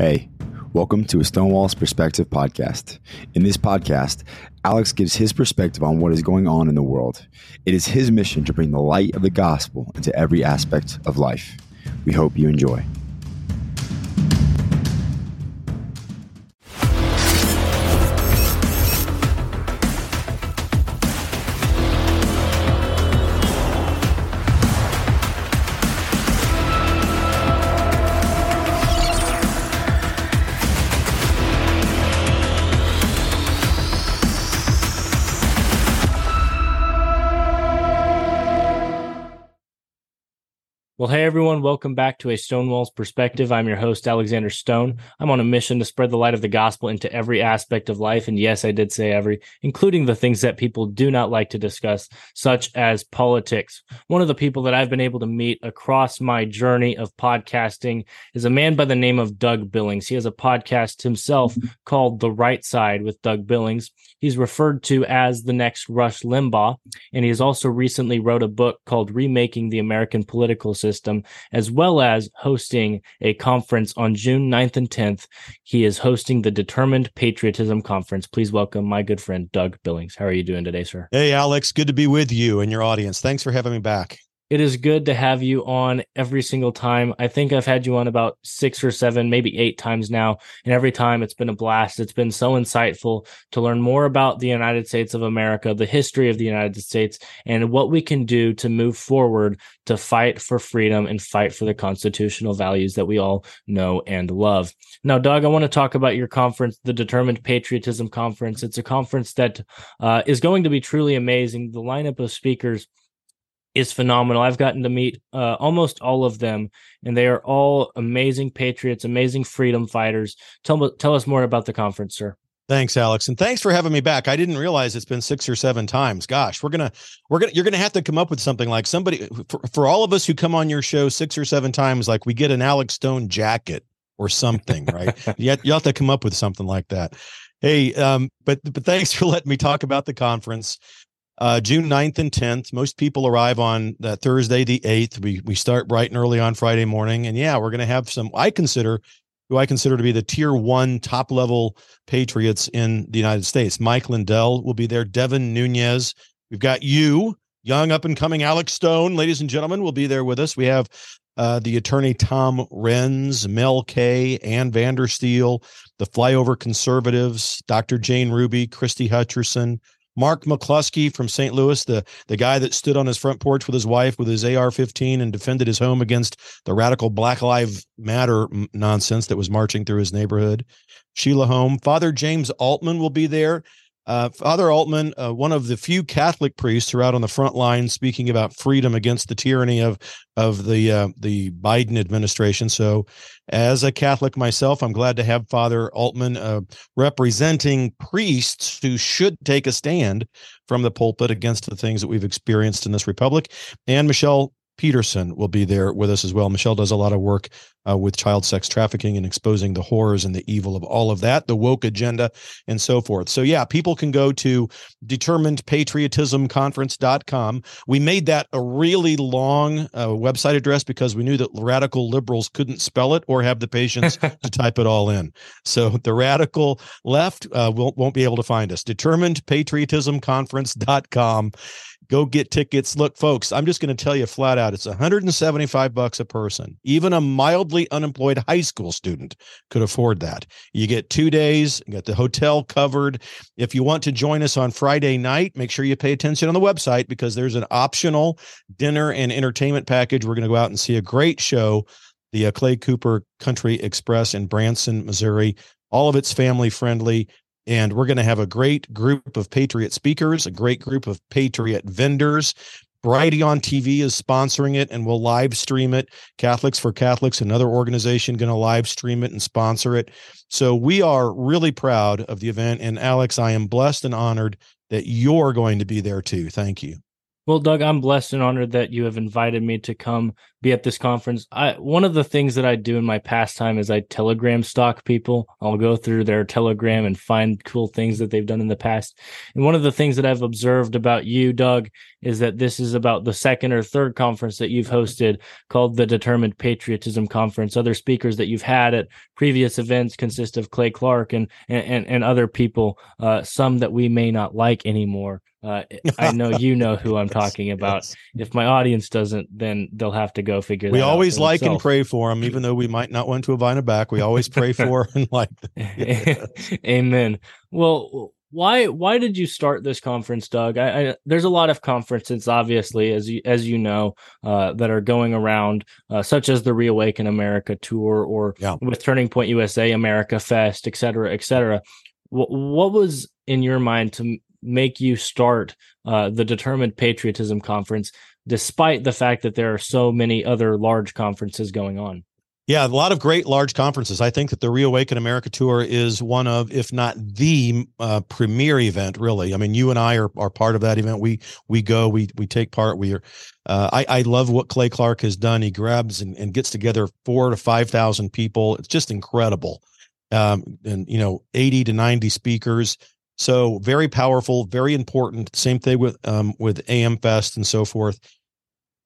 Hey, welcome to a Stonewall's Perspective podcast. In this podcast, Alex gives his perspective on what is going on in the world. It is his mission to bring the light of the gospel into every aspect of life. We hope you enjoy. Well, hey everyone, welcome back to a Stonewall's Perspective. I'm your host, Alexander Stone. I'm on a mission to spread the light of the gospel into every aspect of life. And yes, I did say every, including the things that people do not like to discuss, such as politics. One of the people that I've been able to meet across my journey of podcasting is a man by the name of Doug Billings. He has a podcast himself mm-hmm. called The Right Side with Doug Billings. He's referred to as the next Rush Limbaugh. And he has also recently wrote a book called Remaking the American Political System system, as well as hosting a conference on June 9th and 10th. He is hosting the Determined Patriotism Conference. Please welcome my good friend, Doug Billings. How are you doing today, sir? Hey, Alex. Good to be with you and your audience. Thanks for having me back. It is good to have you on every single time. I think I've had you on about six or seven, maybe eight times now. And every time it's been a blast. It's been so insightful to learn more about the United States of America, the history of the United States, and what we can do to move forward to fight for freedom and fight for the constitutional values that we all know and love. Now, Doug, I want to talk about your conference, the Determined Patriotism Conference. It's a conference that uh, is going to be truly amazing. The lineup of speakers is phenomenal. I've gotten to meet uh, almost all of them, and they are all amazing patriots, amazing freedom fighters. Tell tell us more about the conference, sir. Thanks, Alex, and thanks for having me back. I didn't realize it's been six or seven times. Gosh, we're gonna we're gonna you're gonna have to come up with something like somebody for, for all of us who come on your show six or seven times. Like we get an Alex Stone jacket or something, right? you, have, you have to come up with something like that. Hey, um, but but thanks for letting me talk about the conference uh, June 9th and 10th. Most people arrive on Thursday, the 8th. We we start bright and early on Friday morning. And yeah, we're going to have some, I consider, who I consider to be the tier one top level patriots in the United States. Mike Lindell will be there. Devin Nunes. We've got you, young up and coming Alex Stone, ladies and gentlemen, will be there with us. We have uh, the attorney Tom Renz, Mel K, Ann Vandersteel, the flyover conservatives, Dr. Jane Ruby, Christy Hutcherson, Mark McCloskey from St. Louis, the, the guy that stood on his front porch with his wife with his AR 15 and defended his home against the radical Black Lives Matter nonsense that was marching through his neighborhood. Sheila Holm. Father James Altman will be there. Uh, Father Altman, uh, one of the few Catholic priests who are out on the front line speaking about freedom against the tyranny of of the uh, the Biden administration. So, as a Catholic myself, I'm glad to have Father Altman uh, representing priests who should take a stand from the pulpit against the things that we've experienced in this republic, and Michelle Peterson will be there with us as well. Michelle does a lot of work uh, with child sex trafficking and exposing the horrors and the evil of all of that, the woke agenda, and so forth. So, yeah, people can go to determinedpatriotismconference.com. We made that a really long uh, website address because we knew that radical liberals couldn't spell it or have the patience to type it all in. So, the radical left uh, won't, won't be able to find us. Determinedpatriotismconference.com go get tickets. Look, folks, I'm just going to tell you flat out it's 175 bucks a person. Even a unemployed high school student could afford that. You get 2 days, you got the hotel covered. If you want to join us on Friday night, make sure you pay attention on the website because there's an optional dinner and entertainment package. We're going to go out and see a great show, the uh, Clay Cooper Country Express in Branson, Missouri. All of it's family friendly. And we're going to have a great group of Patriot speakers, a great group of Patriot vendors. Brighteon TV is sponsoring it and will live stream it. Catholics for Catholics, another organization, going to live stream it and sponsor it. So we are really proud of the event. And Alex, I am blessed and honored that you're going to be there too. Thank you. Well, Doug, I'm blessed and honored that you have invited me to come be at this conference. I one of the things that I do in my pastime is I telegram stalk people. I'll go through their telegram and find cool things that they've done in the past. And one of the things that I've observed about you, Doug, is that this is about the second or third conference that you've hosted called the Determined Patriotism Conference. Other speakers that you've had at previous events consist of Clay Clark and and and other people, uh, some that we may not like anymore. Uh, I know you know who I'm talking about. Yes. If my audience doesn't, then they'll have to go figure. We always like and pray for them, even though we might not want to invite them back. We always pray for and like. Amen. Well, why why did you start this conference, Doug? I, I, there's a lot of conferences, obviously, as you as you know, uh, that are going around, uh, such as the Reawaken America tour, or yeah. with Turning Point USA America Fest, et cetera, et cetera. What, what was in your mind to make you start uh, the Determined Patriotism Conference, despite the fact that there are so many other large conferences going on? Yeah, a lot of great large conferences. I think that the Reawaken America Tour is one of, if not the uh, premier event, really. I mean, you and I are, are part of that event. We we go, we we take part. We are. Uh, I I love what Clay Clark has done. He grabs and, and gets together four to five thousand people. It's just incredible. Um, and you know, eighty to ninety speakers. So very powerful, very important. Same thing with um, with AM Fest and so forth.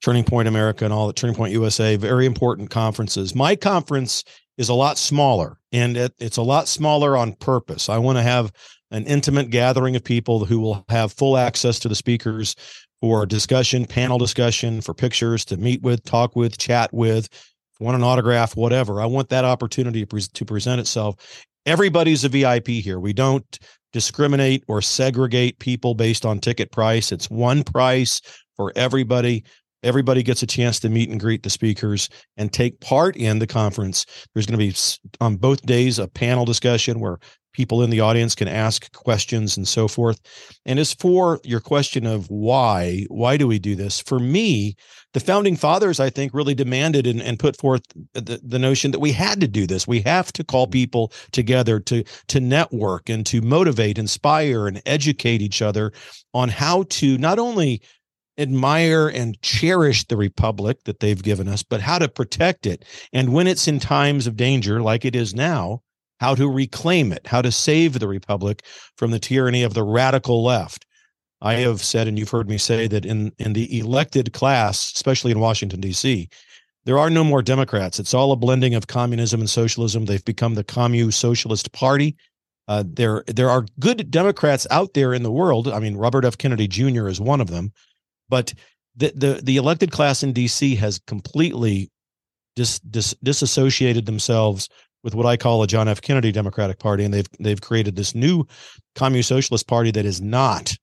Turning Point America and all the Turning Point USA, very important conferences. My conference is a lot smaller, and it, it's a lot smaller on purpose. I want to have an intimate gathering of people who will have full access to the speakers for discussion, panel discussion, for pictures to meet with, talk with, chat with, want an autograph, whatever. I want that opportunity to, pre- to present itself. Everybody's a VIP here. We don't discriminate or segregate people based on ticket price. It's one price for everybody. Everybody gets a chance to meet and greet the speakers and take part in the conference. There's going to be on both days a panel discussion where people in the audience can ask questions and so forth. And as for your question of why, why do we do this? For me, the founding fathers, I think, really demanded and, and put forth the, the notion that we had to do this. We have to call mm-hmm. people together to, to network and to motivate, inspire, and educate each other on how to not only admire and cherish the republic that they've given us, but how to protect it. And when it's in times of danger, like it is now, how to reclaim it, how to save the republic from the tyranny of the radical left. I have said, and you've heard me say, that in, in the elected class, especially in Washington, D.C., there are no more Democrats. It's all a blending of communism and socialism. They've become the Commu Socialist Party. Uh, there, there are good Democrats out there in the world. I mean, Robert F. Kennedy Jr. is one of them, but the the, the elected class in D.C. has completely dis, dis, disassociated themselves with what I call a John F. Kennedy Democratic Party, and they've they've created this new Communist Socialist Party that is not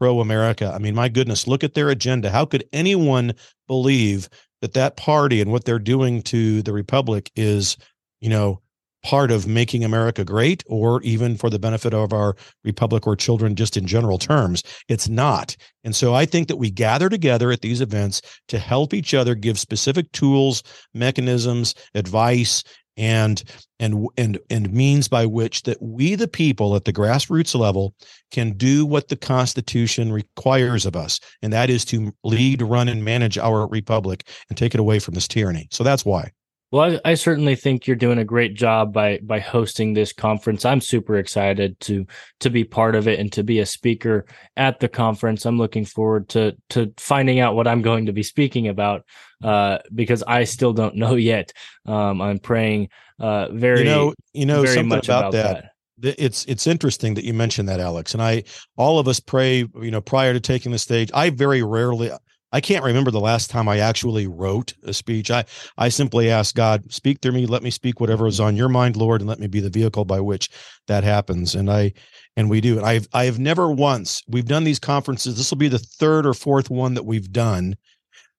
pro America. I mean, my goodness, look at their agenda. How could anyone believe that that party and what they're doing to the republic is, you know, part of making America great or even for the benefit of our republic or children just in general terms. It's not. And so I think that we gather together at these events to help each other give specific tools, mechanisms, advice, and and and and means by which that we the people at the grassroots level can do what the constitution requires of us and that is to lead run and manage our republic and take it away from this tyranny. So that's why well, I, I, certainly think you're doing a great job by by hosting this conference. I'm super excited to to be part of it and to be a speaker at the conference. I'm looking forward to to finding out what I'm going to be speaking about uh, because I still don't know yet. Um, I'm praying uh, very you know you know something about, about that. that. It's it's interesting that you mentioned that, Alex. And I all of us pray. You know, prior to taking the stage, I very rarely I can't remember the last time I actually wrote a speech. I I simply ask God, speak through me, let me speak whatever is on your mind, Lord, and let me be the vehicle by which that happens. And I and we do. And I've I have never once we've done these conferences. This will be the third or fourth one that we've done.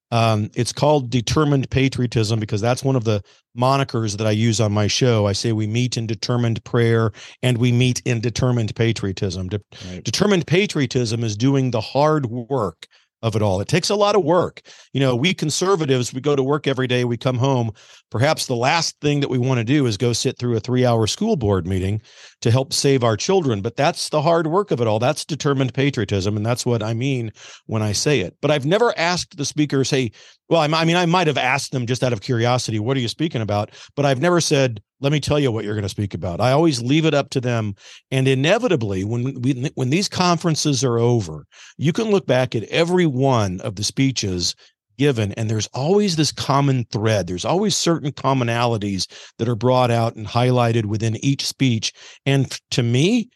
Um, it's called determined patriotism because that's one of the monikers that I use on my show. I say we meet in determined prayer and we meet in determined patriotism. De- right. Determined patriotism is doing the hard work of it all. It takes a lot of work. You know, we conservatives, we go to work every day, we come home. Perhaps the last thing that we want to do is go sit through a three hour school board meeting to help save our children. But that's the hard work of it all. That's determined patriotism. And that's what I mean when I say it. But I've never asked the speakers, hey, well, I mean, I might have asked them just out of curiosity, what are you speaking about? But I've never said, let me tell you what you're going to speak about. I always leave it up to them. And inevitably, when we, when these conferences are over, you can look back at every one of the speeches given and there's always this common thread there's always certain commonalities that are brought out and highlighted within each speech and to me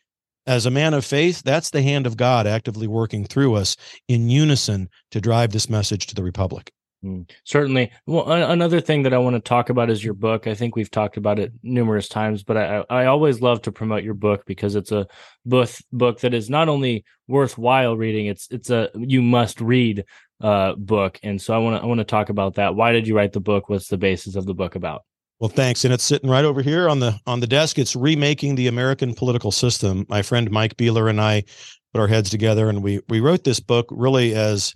as a man of faith that's the hand of god actively working through us in unison to drive this message to the republic Mm, certainly. Well, another thing that I want to talk about is your book. I think we've talked about it numerous times, but I, I always love to promote your book because it's a book book that is not only worthwhile reading, it's it's a you must read uh, book. And so I want to I want to talk about that. Why did you write the book? What's the basis of the book about? Well, thanks. And it's sitting right over here on the on the desk. It's remaking the American political system. My friend Mike Beeler and I put our heads together and we we wrote this book really as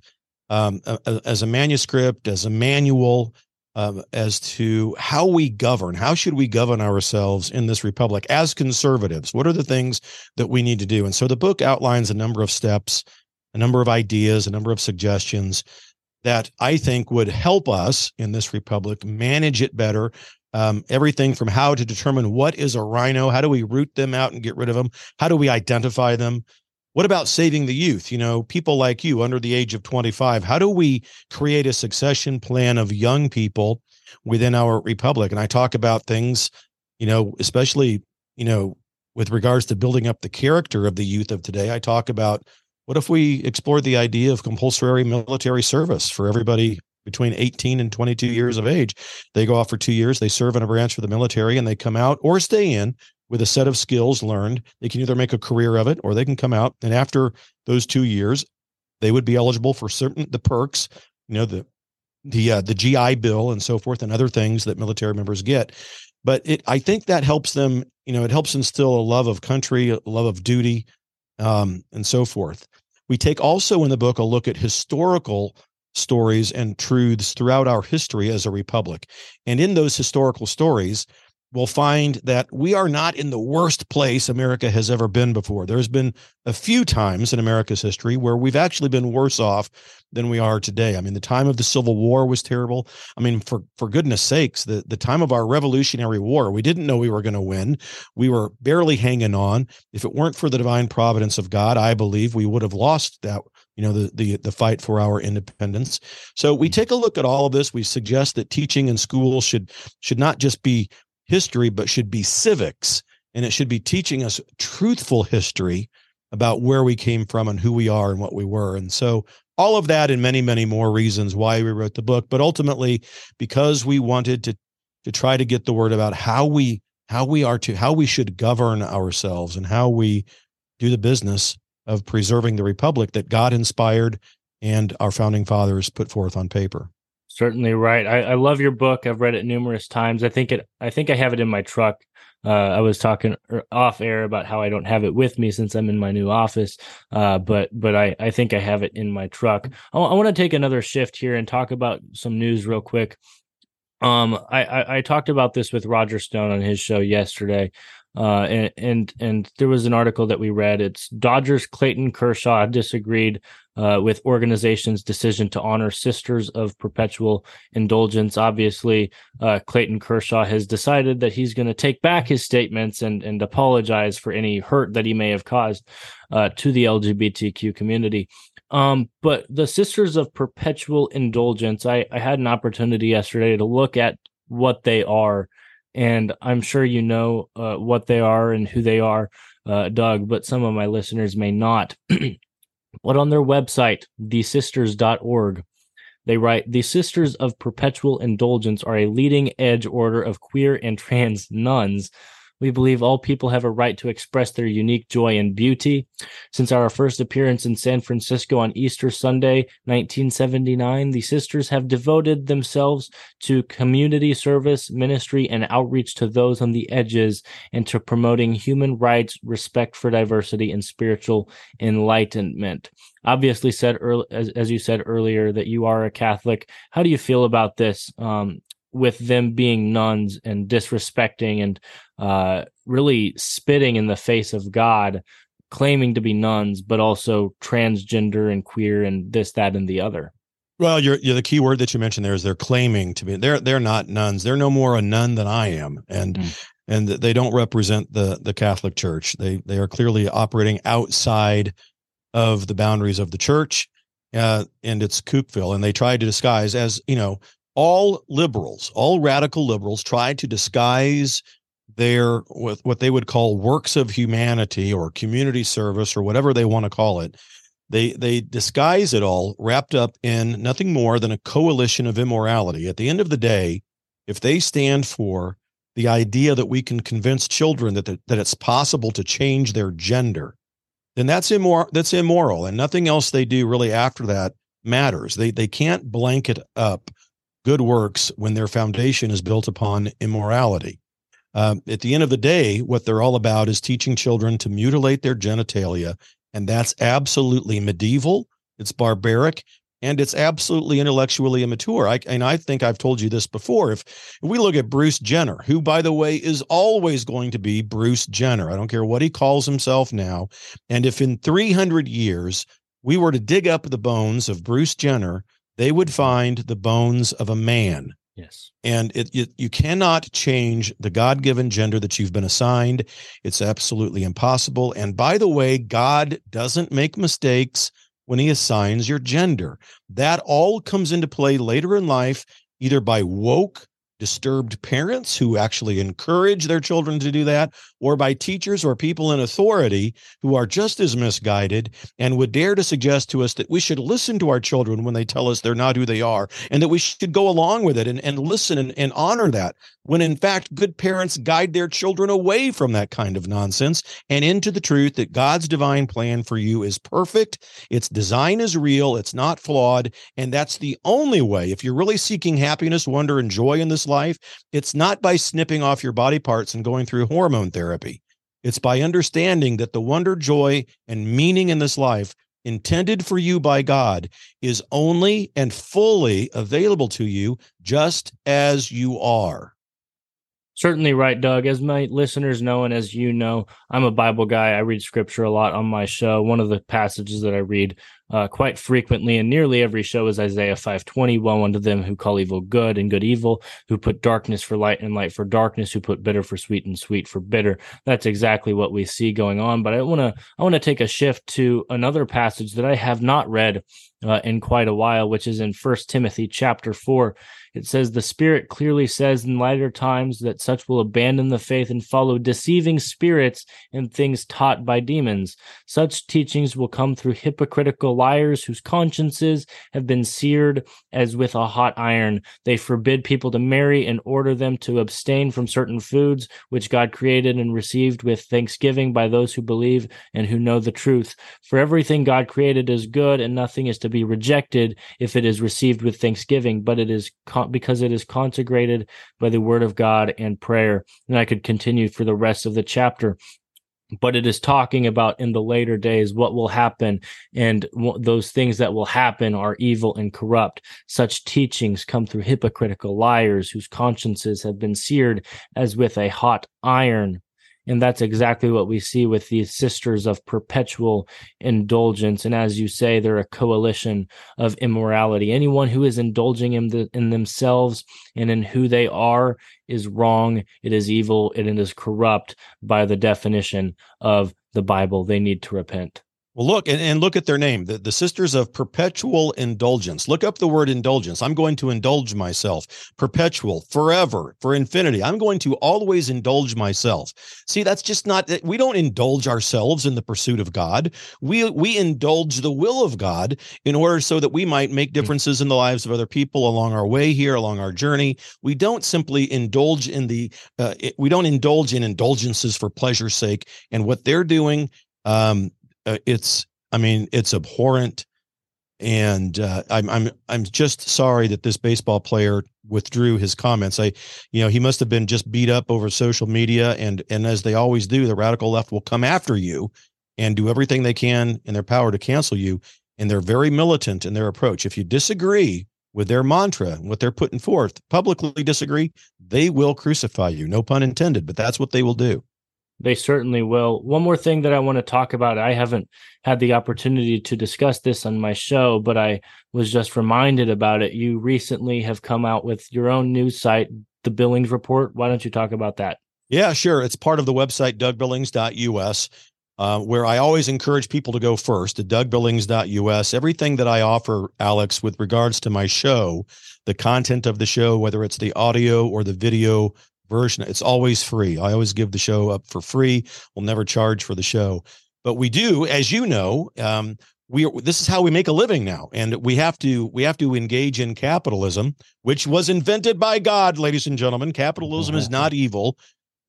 um, as a manuscript, as a manual, um, as to how we govern. How should we govern ourselves in this republic as conservatives? What are the things that we need to do? And so the book outlines a number of steps, a number of ideas, a number of suggestions that I think would help us in this republic manage it better. Um, everything from how to determine what is a rhino, how do we root them out and get rid of them, how do we identify them, what about saving the youth? You know, people like you under the age of 25. How do we create a succession plan of young people within our republic? And I talk about things, you know, especially, you know, with regards to building up the character of the youth of today. I talk about what if we explore the idea of compulsory military service for everybody between 18 and 22 years of age. They go off for two years, they serve in a branch of the military, and they come out or stay in with a set of skills learned. They can either make a career of it or they can come out. And after those two years, they would be eligible for certain the perks, you know, the the uh, the GI Bill and so forth, and other things that military members get. But it, I think that helps them. You know, it helps instill a love of country, a love of duty, um, and so forth. We take also in the book a look at historical stories and truths throughout our history as a republic, and in those historical stories, will find that we are not in the worst place America has ever been before. There's been a few times in America's history where we've actually been worse off than we are today. I mean, the time of the Civil War was terrible. I mean, for for goodness sakes, the the time of our Revolutionary War, we didn't know we were going to win. We were barely hanging on. If it weren't for the divine providence of God, I believe we would have lost that you know the the the fight for our independence so we mm-hmm. take a look at all of this we suggest that teaching in schools should should not just be history, but should be civics. And it should be teaching us truthful history about where we came from and who we are and what we were. And so, all of that and many, many more reasons why we wrote the book. But ultimately, because we wanted to to try to get the word about how we how we are to how we should govern ourselves and how we do the business of preserving the republic that God inspired and our founding fathers put forth on paper. Certainly right. I, I love your book. I've read it numerous times. I think it. I think I have it in my truck. Uh, I was talking er, off air about how I don't have it with me since I'm in my new office, uh, but but I, I think I have it in my truck. I, I want to take another shift here and talk about some news real quick. Um, I, I, I talked about this with Roger Stone on his show yesterday. Uh, and, and and there was an article that we read. It's Dodgers Clayton Kershaw disagreed uh, with organization's decision to honor Sisters of Perpetual Indulgence. Obviously, uh, Clayton Kershaw has decided that he's going to take back his statements and and apologize for any hurt that he may have caused uh, to the LGBTQ community. Um, but the Sisters of Perpetual Indulgence, I, I had an opportunity yesterday to look at what they are and I'm sure you know uh, what they are and who they are, uh, Doug, but some of my listeners may not. but on their website, thesisters.org, they write The Sisters of Perpetual Indulgence are a leading edge order of queer and trans nuns We believe all people have a right to express their unique joy and beauty. Since our first appearance in San Francisco on Easter Sunday, 1979, the sisters have devoted themselves to community service, ministry, and outreach to those on the edges and to promoting human rights, respect for diversity, and spiritual enlightenment. Obviously, said early, as, as you said earlier, that you are a Catholic. How do you feel about this? Um, with them being nuns and disrespecting and uh, really spitting in the face of God, claiming to be nuns, but also transgender and queer and this, that, and the other. Well, you're, you're the key word that you mentioned there is they're claiming to be. They're they're not nuns. They're no more a nun than I am, and mm. and they don't represent the the Catholic Church. They they are clearly operating outside of the boundaries of the church, uh, and it's kookville. And they try to disguise as you know all liberals, all radical liberals try to disguise their with what they would call works of humanity or community service or whatever they want to call it. They they disguise it all wrapped up in nothing more than a coalition of immorality. At the end of the day, if they stand for the idea that we can convince children that the, that it's possible to change their gender, then that's immoral. That's immoral, and nothing else they do really after that matters. They they can't blanket up good works when their foundation is built upon immorality. Um, at the end of the day, what they're all about is teaching children to mutilate their genitalia, and that's absolutely medieval. It's barbaric, and it's absolutely intellectually immature. I, and I think I've told you this before. If, if we look at Bruce Jenner, who, by the way, is always going to be Bruce Jenner, I don't care what he calls himself now, and if in 300 years we were to dig up the bones of Bruce Jenner they would find the bones of a man. Yes. And it, you cannot change the God given gender that you've been assigned. It's absolutely impossible. And by the way, God doesn't make mistakes when he assigns your gender. That all comes into play later in life, either by woke disturbed parents who actually encourage their children to do that, or by teachers or people in authority who are just as misguided and would dare to suggest to us that we should listen to our children when they tell us they're not who they are, and that we should go along with it and, and listen and, and honor that, when in fact, good parents guide their children away from that kind of nonsense and into the truth that God's divine plan for you is perfect, its design is real, it's not flawed, and that's the only way, if you're really seeking happiness, wonder, and joy in this life, it's not by snipping off your body parts and going through hormone therapy. It's by understanding that the wonder, joy, and meaning in this life intended for you by God is only and fully available to you just as you are. Certainly right, Doug. As my listeners know, and as you know, I'm a Bible guy. I read scripture a lot on my show. One of the passages that I read uh, quite frequently and nearly every show is Isaiah 5:20. Woe unto them who call evil good and good evil, who put darkness for light and light for darkness, who put bitter for sweet and sweet for bitter. That's exactly what we see going on. But I want to I want to take a shift to another passage that I have not read uh, in quite a while, which is in First Timothy chapter four. It says the Spirit clearly says in later times that such will abandon the faith and follow deceiving spirits and things taught by demons. Such teachings will come through hypocritical liars whose consciences have been seared as with a hot iron. They forbid people to marry and order them to abstain from certain foods which God created and received with thanksgiving by those who believe and who know the truth. For everything God created is good and nothing is to be rejected if it is received with thanksgiving, but it is con- because it is consecrated by the word of God and prayer. And I could continue for the rest of the chapter but it is talking about in the later days what will happen and w- those things that will happen are evil and corrupt. Such teachings come through hypocritical liars whose consciences have been seared as with a hot iron and that's exactly what we see with these sisters of perpetual indulgence. And as you say, they're a coalition of immorality. Anyone who is indulging in, the, in themselves and in who they are is wrong. It is evil. And it is corrupt by the definition of the Bible. They need to repent. Well, look and, and look at their name, the, the Sisters of Perpetual Indulgence. Look up the word indulgence. I'm going to indulge myself. Perpetual, forever, for infinity. I'm going to always indulge myself. See, that's just not we don't indulge ourselves in the pursuit of God. We we indulge the will of God in order so that we might make hmm. differences in the lives of other people along our way here, along our journey. We don't simply indulge in the uh, we don't indulge in indulgences for pleasure's sake. And what they're doing um, uh, it's I mean it's abhorrent, and uh, I'm I'm I'm just sorry that this baseball player withdrew his comments. I, you know, he must have been just beat up over social media, and and as they always do, the radical left will come after you and do everything they can in their power to cancel you. And they're very militant in their approach. If you disagree with their mantra and what they're putting forth, publicly disagree, they will crucify you. No pun intended, but that's what they will do. They certainly will. One more thing that I want to talk about. I haven't had the opportunity to discuss this on my show, but I was just reminded about it. You recently have come out with your own news site, The Billings Report. Why don't you talk about that? Yeah, sure. It's part of the website, dougbillings.us, uh, where I always encourage people to go first to dougbillings.us. Everything that I offer, Alex, with regards to my show, the content of the show, whether it's the audio or the video version. It's always free. I always give the show up for free. We'll never charge for the show, but we do, as you know, um, we this is how we make a living now, and we have to we have to engage in capitalism, which was invented by God, ladies and gentlemen. Capitalism is not evil.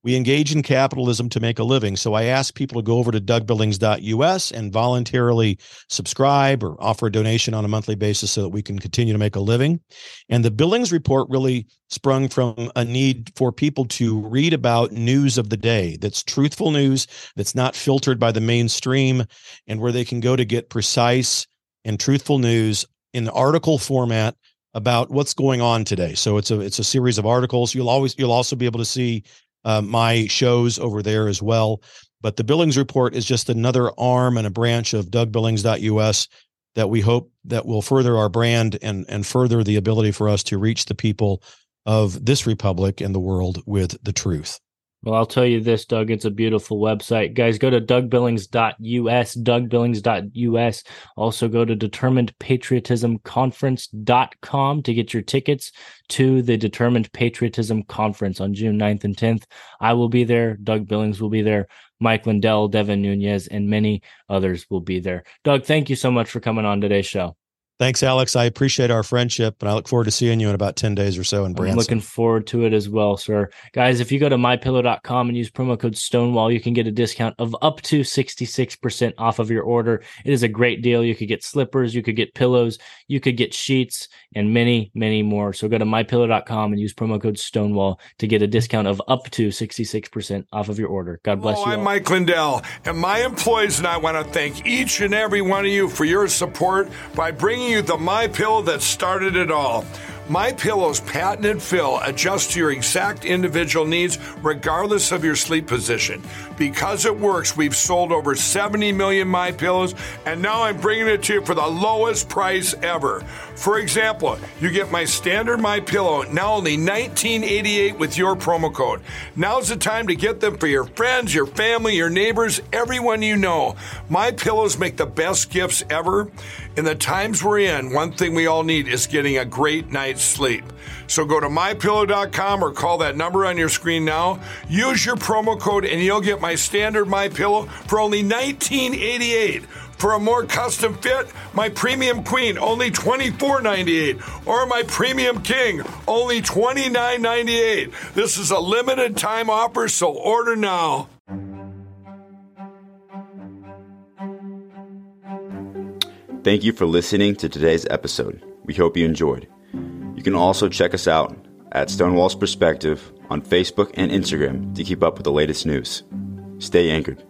We engage in capitalism to make a living. So I ask people to go over to dougbillings.us and voluntarily subscribe or offer a donation on a monthly basis so that we can continue to make a living. And the Billings report really sprung from a need for people to read about news of the day that's truthful news, that's not filtered by the mainstream, and where they can go to get precise and truthful news in article format about what's going on today. So it's a it's a series of articles. You'll always you'll also be able to see uh, my shows over there as well. But the Billings Report is just another arm and a branch of DougBillings.us that we hope that will further our brand and and further the ability for us to reach the people of this republic and the world with the truth. Well, I'll tell you this, Doug. It's a beautiful website. Guys, go to dougbillings.us, dougbillings.us. Also go to determinedpatriotismconference.com to get your tickets to the Determined Patriotism Conference on June 9th and 10th. I will be there. Doug Billings will be there. Mike Lindell, Devin Nunes, and many others will be there. Doug, thank you so much for coming on today's show. Thanks, Alex. I appreciate our friendship, and I look forward to seeing you in about 10 days or so in Branson. I'm looking forward to it as well, sir. Guys, if you go to mypillow.com and use promo code Stonewall, you can get a discount of up to 66% off of your order. It is a great deal. You could get slippers, you could get pillows, you could get sheets, and many, many more. So go to mypillow.com and use promo code Stonewall to get a discount of up to 66% off of your order. God bless Hello, you. I'm Mike Lindell, and my employees and I want to thank each and every one of you for your support by bringing bringing you the My Pillow that started it all. My Pillow's patented fill adjusts to your exact individual needs regardless of your sleep position. Because it works, we've sold over 70 million My Pillows and now I'm bringing it to you for the lowest price ever. For example, you get my standard My Pillow now only 1988 with your promo code. Now's the time to get them for your friends, your family, your neighbors, everyone you know. My Pillows make the best gifts ever. In the times we're in, one thing we all need is getting a great night's sleep. So go to mypillow.com or call that number on your screen now. Use your promo code and you'll get my standard My Pillow for only $19.88. For a more custom fit, my Premium Queen only $24.98 or my Premium King only $29.98. This is a limited time offer, so order now. Thank you for listening to today's episode. We hope you enjoyed. You can also check us out at Stonewall's Perspective on Facebook and Instagram to keep up with the latest news. Stay anchored.